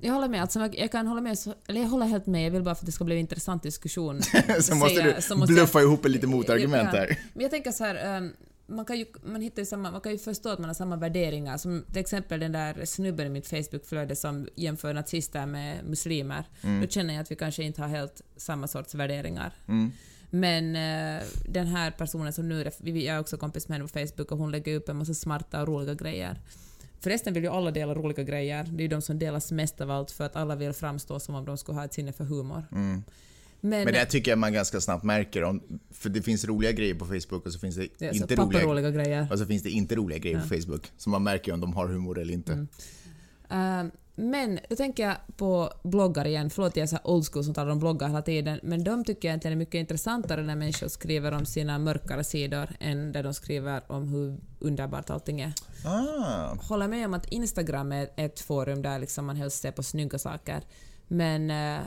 Jag håller med. Alltså, jag, kan hålla med, eller jag håller helt med. Jag vill bara för att det ska bli en intressant diskussion. Så måste säga- du så måste bluffa jag- ihop lite motargument här. Men jag tänker så här, ehm, man kan, ju, man, hittar ju samma, man kan ju förstå att man har samma värderingar. Som till exempel den där snubben i mitt Facebookflöde som jämför nazister med muslimer. Mm. Då känner jag att vi kanske inte har helt samma sorts värderingar. Mm. Men eh, den här personen som nu, jag är också kompis med henne på Facebook och hon lägger upp en massa smarta och roliga grejer. Förresten vill ju alla dela roliga grejer. Det är ju de som delas mest av allt för att alla vill framstå som om de skulle ha ett sinne för humor. Mm. Men det tycker jag man ganska snabbt märker. Om, för det finns roliga grejer på Facebook och så finns det så inte roliga, papparoliga grejer. och så finns det inte roliga grejer på Facebook. Så man märker ju om de har humor eller inte. Eh, men då tänker jag på bloggar igen. Förlåt, jag är så old school som talar om bloggar hela tiden. Men de tycker jag egentligen är mycket intressantare när människor skriver om sina mörkare sidor än där de skriver om hur underbart allting är. Ah, Håller med om att Instagram är ett forum där liksom man helst ser på snygga saker. Men... eh,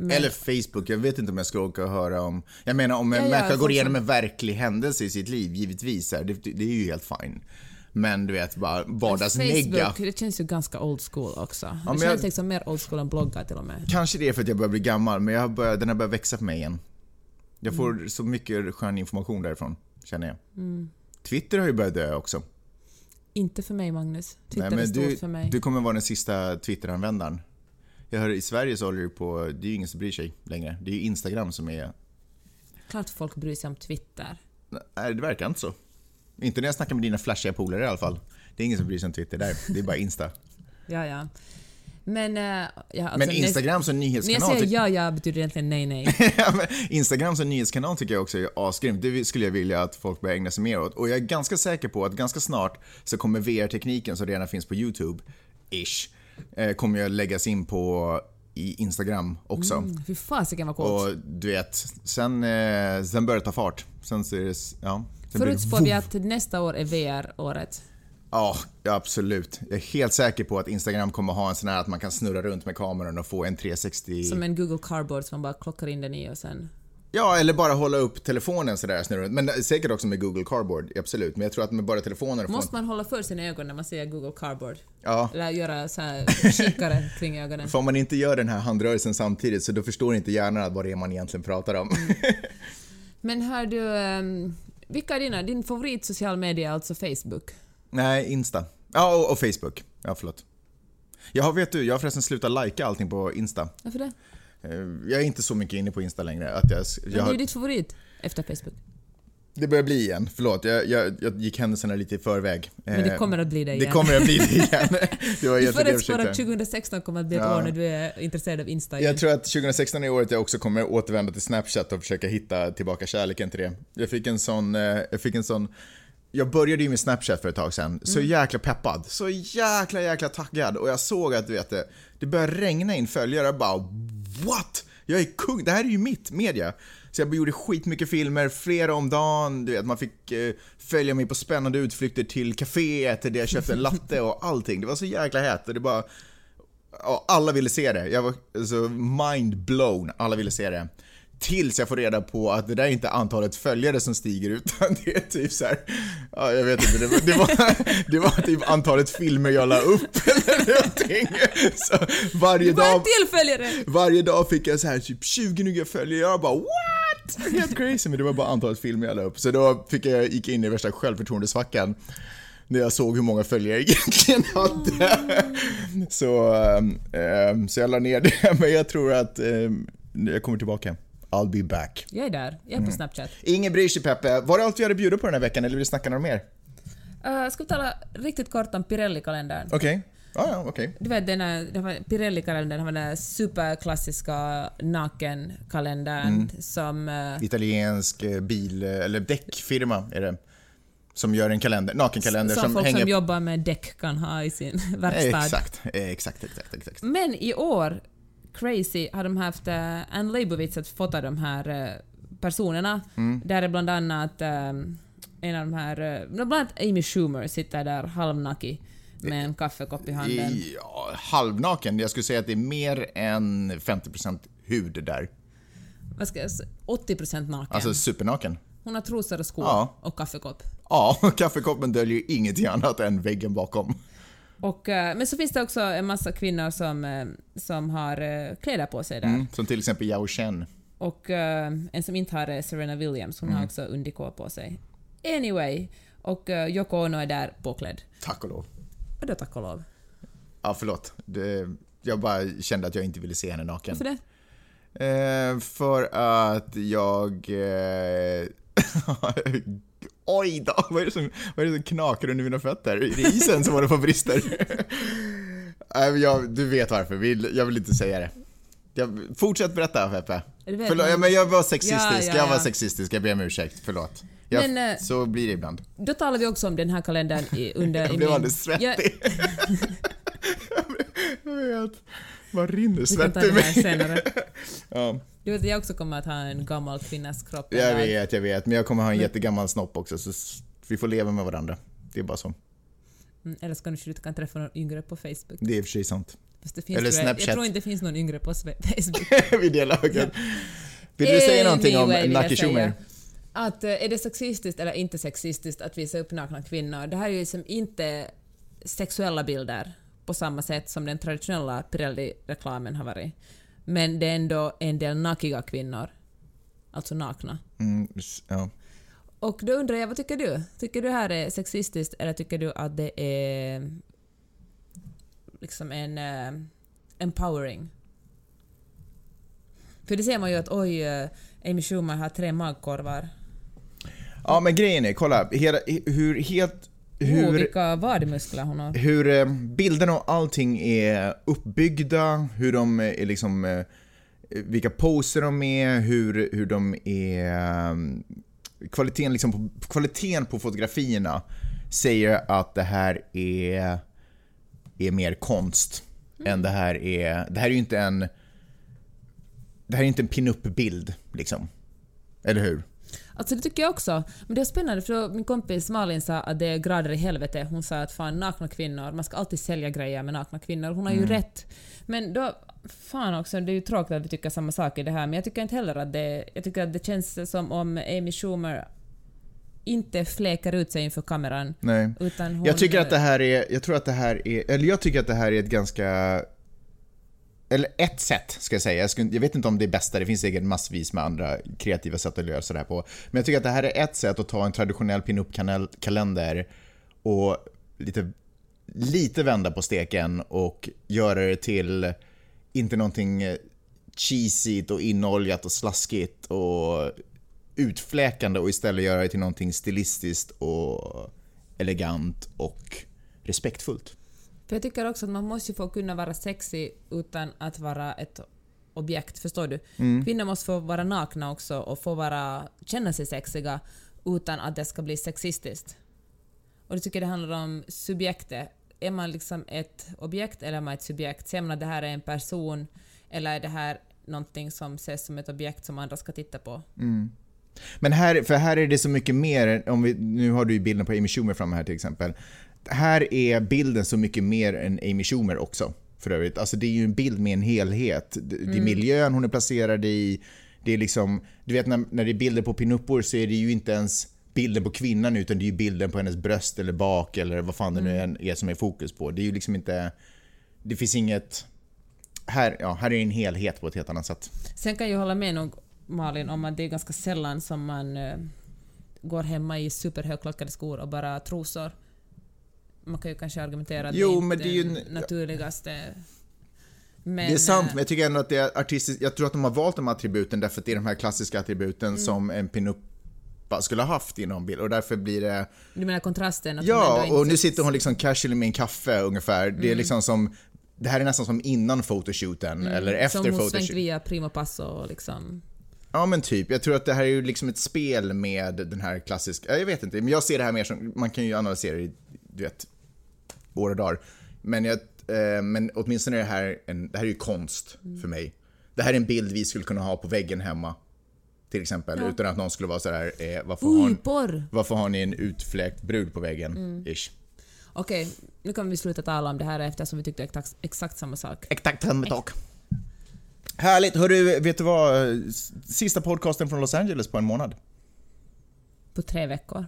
men Eller Facebook, jag vet inte om jag ska åka och höra om... Jag menar om en Ja, ja, människa går igenom en verklig händelse i sitt liv, givetvis, är det, det är ju helt fine. Men du vet, bara vardagsnegga. Facebook, det känns ju ganska old school också. det men känns jag- liksom mer old school än bloggar till och med. Kanske det är för att jag börjar bli gammal, men jag har börjat, den har börjat växa för mig igen. Jag får Mm. så mycket skön information därifrån, känner jag. Twitter har ju börjat dö också. Inte för mig, Magnus. Twitter Nej, är men stort du, för mig. du kommer vara den sista Twitter-användaren. Jag hör i Sverige så håller det på, det är ju ingen som bryr sig längre. Det är ju Instagram som är... Klart folk bryr sig om Twitter. Nej, det verkar inte så. Inte när jag snackar med dina flashiga polare i alla fall. Det är ingen som bryr sig om Twitter där, det är bara Insta. Ja, ja. Men... eh, ja, alltså, Men Instagram som När jag nyhetskanal... säger ja, ja betyder egentligen nej, nej. Instagram som nyhetskanal tycker jag också är asgrymt. Det skulle jag vilja att folk börjar ägna sig mer åt. Och jag är ganska säker på att ganska snart så kommer VR-tekniken som redan finns på YouTube, ish, eh, kommer jag läggas in på i Instagram också. Mm, fy fasiken vad coolt. Och du vet, sen, eh, sen börjar det ta fart. Sen så är det, ja. Sen Förutspår vi att nästa år är VR-året. Ja, absolut. Jag är helt säker på att Instagram kommer ha en sån här att man kan snurra runt med kameran och få en 360... Som en Google Cardboard som man bara klockar in den i och sen... Ja, eller bara hålla upp telefonen sådär snurra runt. Men säkert också med Google Cardboard, absolut. Men jag tror att med bara telefonen får Måste man hålla för sina ögon när man säger Google Cardboard? Ja, Eller göra så här kikare kring ögonen? för om man inte gör den här handrörelsen samtidigt så då förstår inte hjärnan vad det är man egentligen pratar om. Men hör du... Um, vilka är dina? Din favorit social media alltså Facebook? Nej, Insta. Ja, och, och Facebook. Ja, förlåt. Jag har, vet du, jag har förresten slutat lajka allting på Insta. Varför det? Eh, Jag är inte så mycket inne på Insta längre. Att jag, Men jag det är ju ditt favorit efter Facebook. Det börjar bli igen. Förlåt, jag, jag, jag gick händelserna lite i förväg. Men det Eh, kommer att bli det igen. Det kommer att bli det igen. Det var du egentligen det förutspår att försökte. 2016 kommer att bli ett Ja. år när du är intresserad av Insta igen. Jag tror att 2016 är året jag också kommer återvända till Snapchat och försöka hitta tillbaka kärleken till det. Jag fick en sån, eh, jag fick en sån jag började ju med Snapchat för ett tag sedan, så jäkla peppad, så jäkla jäkla taggad och jag såg att du vet det, det började regna in följare bara what? Jag är kung, det här är ju mitt media. Så jag gjorde skitmycket filmer, flera om dagen, du vet man fick eh, följa mig på spännande utflykter till kaféet där jag köpte en latte och allting. Det var så jäkla hett och det bara Ja, alla ville se det. Jag var så mind blown. Alla ville se det. Tills jag får reda på att det där är inte antalet följare som stiger utan det är typ så här, ja jag vet inte, det var, det var, det var typ antalet filmer jag la upp eller någonting. Så varje dag, varje dag fick jag så här typ 20 nya följare. Jag bara what? Helt crazy, men det var bara antalet filmer jag la upp. Så då fick jag, gick jag in i värsta självförtroendesvackan när jag såg hur många följare jag egentligen hade. Så, ehm, ehm, så jag la ner det, men jag tror att ehm, jag kommer tillbaka. I'll be back. Jag är där. Jag är Mm. på Snapchat. Ingen bryr sig Peppe. Var det allt vi hade bjudit på den här veckan eller vill du snacka något mer? Uh, ska vi tala riktigt kort om Pirelli-kalendern? Okej. Ja, ja, okej. Du vet den här, Pirelli-kalendern, den här superklassiska nakenkalendern Mm. som... eh, Italiensk eh, bil, eller däckfirma är det. Som gör en kalender, nakenkalender som, som, folk hänger... som jobbar med däck kan ha i sin verkstad. Exakt, exakt, exakt, exakt. Men i år, crazy, har de haft uh, Ann Leibovitz att fota de här eh, personerna. Mm. Där är bland annat eh, en av de här, uh, bland annat Amy Schumer sitter där halvnackig med en kaffekopp i handen. Ja, halvnaken. Jag skulle säga att det är mer än 50% hud där. Vad ska jag säga? 80% naken. Alltså supernaken. Hon har trosor och skor Ja. och kaffekopp. Ja, kaffekoppen döljer ju ingenting annat än väggen bakom. Och, eh, men så finns det också en massa kvinnor som, eh, som har eh, kläder på sig där. Mm. Som till exempel Yao Chen. Och en som inte har Serena Williams, hon har också undikå på sig. Anyway, och Yoko Ono är där påklädd. Tack och lov. Och då tack och lov. Ja, förlåt. Det, jag bara kände att jag inte ville se henne naken. Varför det? Eh, för att jag... Oj då! Vad är, det som, vad är det som knakar under mina fötter? Är det isen som håller på? Nej, men jag, du vet varför. Vill, jag vill inte säga det. Jag, fortsätt berätta, Peppe. Förlåt, men- ja, men jag var sexistisk. Ja, ja, Jag var sexistisk. Jag ber om ursäkt. Förlåt. Jag, Men, eh, så blir det ibland. Då talar vi också om den här kalendern i, under... Jag blev alldeles svettig. Jag, Jag vet. Vad rinner svett ur mig? Ja, Du vet, jag också kommer att ha en gammal kvinnas kropp. jag vet, jag vet. Men jag kommer ha en jättegammal snopp också, så vi får leva med varandra. Det är bara så. Mm, eller så kanske du kan träffa någon yngre på Facebook. Det är i och för sig sant. Eller Snapchat. jag tror inte det finns någon yngre på Facebook. Vid det laget. Vill du säga någonting om Anyway, Naki Schumer? Att eh, är det sexistiskt eller inte sexistiskt att visa upp nakna kvinnor? Det här är ju liksom inte sexuella bilder på samma sätt som den traditionella Pirelli-reklamen har varit. Men det är ändå en del nakiga kvinnor. Alltså nakna. Mm, ja. Och då undrar jag, vad tycker du? Tycker du det här är sexistiskt eller tycker du att det är liksom en eh, empowering? För det ser man ju att oj, eh, Amy Schumer har tre magkorvar. ja, men grejen är, kolla. Hur helt... Hur... Oh, vilka vadmuskler hon har. hur eh, bilderna och allting är uppbyggda, hur de är liksom... eh, Vilka poser de är, hur, hur de är... um, Kvaliteten, liksom på, kvaliteten på fotografierna säger att det här är, är mer konst än det här är... Det här är ju inte en... Det här är inte en pin-up-bild, liksom. Eller hur? Alltså det tycker jag också. Men det är spännande för då min kompis Malin sa att det är grader i helvete. Hon sa att fan nakna kvinnor, man ska alltid sälja grejer med nakna kvinnor. Hon har ju rätt. Men då, fan också, det är ju tråkigt att vi tycker samma sak i det här, men jag tycker inte heller att det... Jag tycker att det känns som om Amy Schumer inte fläkar ut sig inför kameran. Nej. Utan hon, Jag tycker att det här är, jag tror att det här är, eller jag tycker att det här är ett ganska eller ett sätt ska jag säga. Jag, skulle, jag vet inte om det är bästa, det finns säkert massvis med andra kreativa sätt att lösa det här på. Men jag tycker att det här är ett sätt att ta en traditionell pinup-kalender och lite, lite vända på steken och göra det till, inte någonting cheesigt och inoljat och slaskigt och utfläkande och istället göra det till någonting stilistiskt och elegant och respektfullt. För jag tycker också att man måste få kunna vara sexig utan att vara ett objekt, förstår du? Mm. Kvinnor måste få vara nakna också och få vara, känna sig sexiga utan att det ska bli sexistiskt. Och jag tycker det handlar om subjektet. Är man liksom ett objekt eller är man ett subjekt? Ser man att det här är en person eller är det här någonting som ses som ett objekt som andra ska titta på? Men här, för här är det så mycket mer, om vi, nu har du ju bilden på Amy Schumer framme här till exempel. Här är bilden så mycket mer än Amy Schumer också för övrigt. Alltså det är ju en bild med en helhet. Det, är miljön hon är placerad i, det är liksom, du vet när, när det är bilder på pinuppor så är det ju inte ens bilden på kvinnan utan det är ju bilden på hennes bröst eller bak eller vad fan det nu än är som är fokus på. Det är ju liksom inte, det finns inget, här, ja, här är en helhet på ett helt annat sätt. Sen kan jag hålla med nog Malin om att det är ganska sällan som man eh, går hemma i superhögklackade skor och bara trosor. Man kan ju kanske argumentera att Jo, det är men inte det är ju den en- naturligaste... Men, det är sant, eh, men jag tycker ändå att det är artistiskt. Jag tror att de har valt de attributen därför att det är de här klassiska attributen Mm. som en pinuppa skulle ha haft inom bild och därför blir det... Du menar kontrasten? Ja, och nu sitter hon liksom casually med en kaffe ungefär. Det är Mm. liksom som... Det här är nästan som innan photoshooten eller efter Som hon svängt via Primo Passo liksom... Ja men typ. Jag tror att det här är ju liksom ett spel med den här klassiska... ja, Jag vet inte, men jag ser det här mer som... Man kan ju analysera det i, du vet, år och dagar. Men, jag, eh, men åtminstone är det här en... Det här är ju konst Mm. för mig. Det här är en bild vi skulle kunna ha på väggen hemma. Till exempel. Utan att någon skulle vara sådär, eh, varför, har, Oj, porr! varför har ni en utfläkt brud på väggen? Mm. Ish. Okej, nu kan vi sluta tala om det här eftersom vi tyckte exakt, exakt samma sak. Exakt samma sak. Härligt! Hörru, vet du vad? Sista podcasten från Los Angeles på en månad. På tre veckor.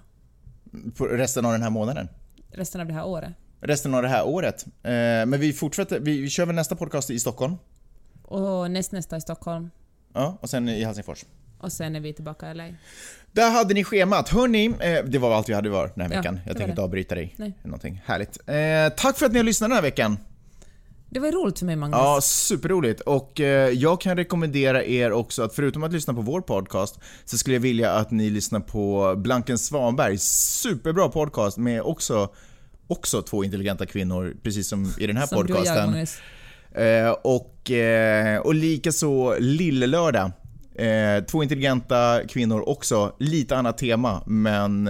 På resten av den här månaden. Resten av det här året. Resten av det här året. Eh, men vi fortsätter, vi, vi kör väl nästa podcast i Stockholm. Och nästnästa i Stockholm. Ja, och sen i Helsingfors. Och sen är vi tillbaka i LA. Där hade ni schemat. Hörni, eh, det var allt vi hade var den här Ja, veckan. det Jag tänker inte avbryta dig. Nej. Någonting härligt. Eh, tack för att ni har lyssnat den här veckan. Det var roligt för mig Magnus. Ja, superroligt. Och eh, jag kan rekommendera er också att förutom att lyssna på vår podcast så skulle jag vilja att ni lyssnar på Blanken Svanberg. Superbra podcast med också, också två intelligenta kvinnor, precis som i den här Som du och jag podcasten. Eh, och, eh, och likaså Lillelördag. Eh, två intelligenta kvinnor också, lite annat tema, men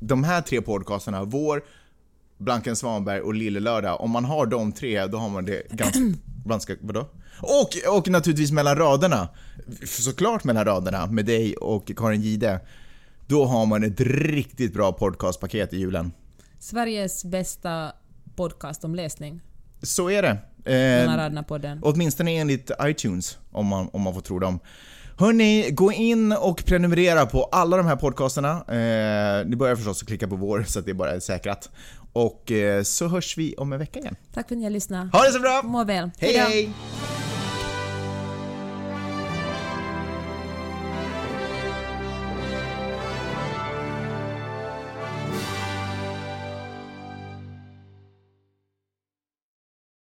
de här tre podcasterna, vår, Blanken Svanberg och Lillelördag, om man har de tre, då har man det ganska... ganska vadå? Och, och naturligtvis mellan raderna, såklart mellan raderna, med dig och Karin Gide. Då har man ett riktigt bra podcastpaket i julen. Sveriges bästa podcast om läsning. Så är det. Eh, på den. Åtminstone enligt iTunes, om man, om man får tro dem. Hörni, gå in och prenumerera på alla de här podcasterna. Eh, ni börjar förstås att klicka på vår så att det bara är säkrat. Och eh, så hörs vi om en vecka igen. Tack för att ni har lyssnat. Ha det så bra! Må väl. Hej hej!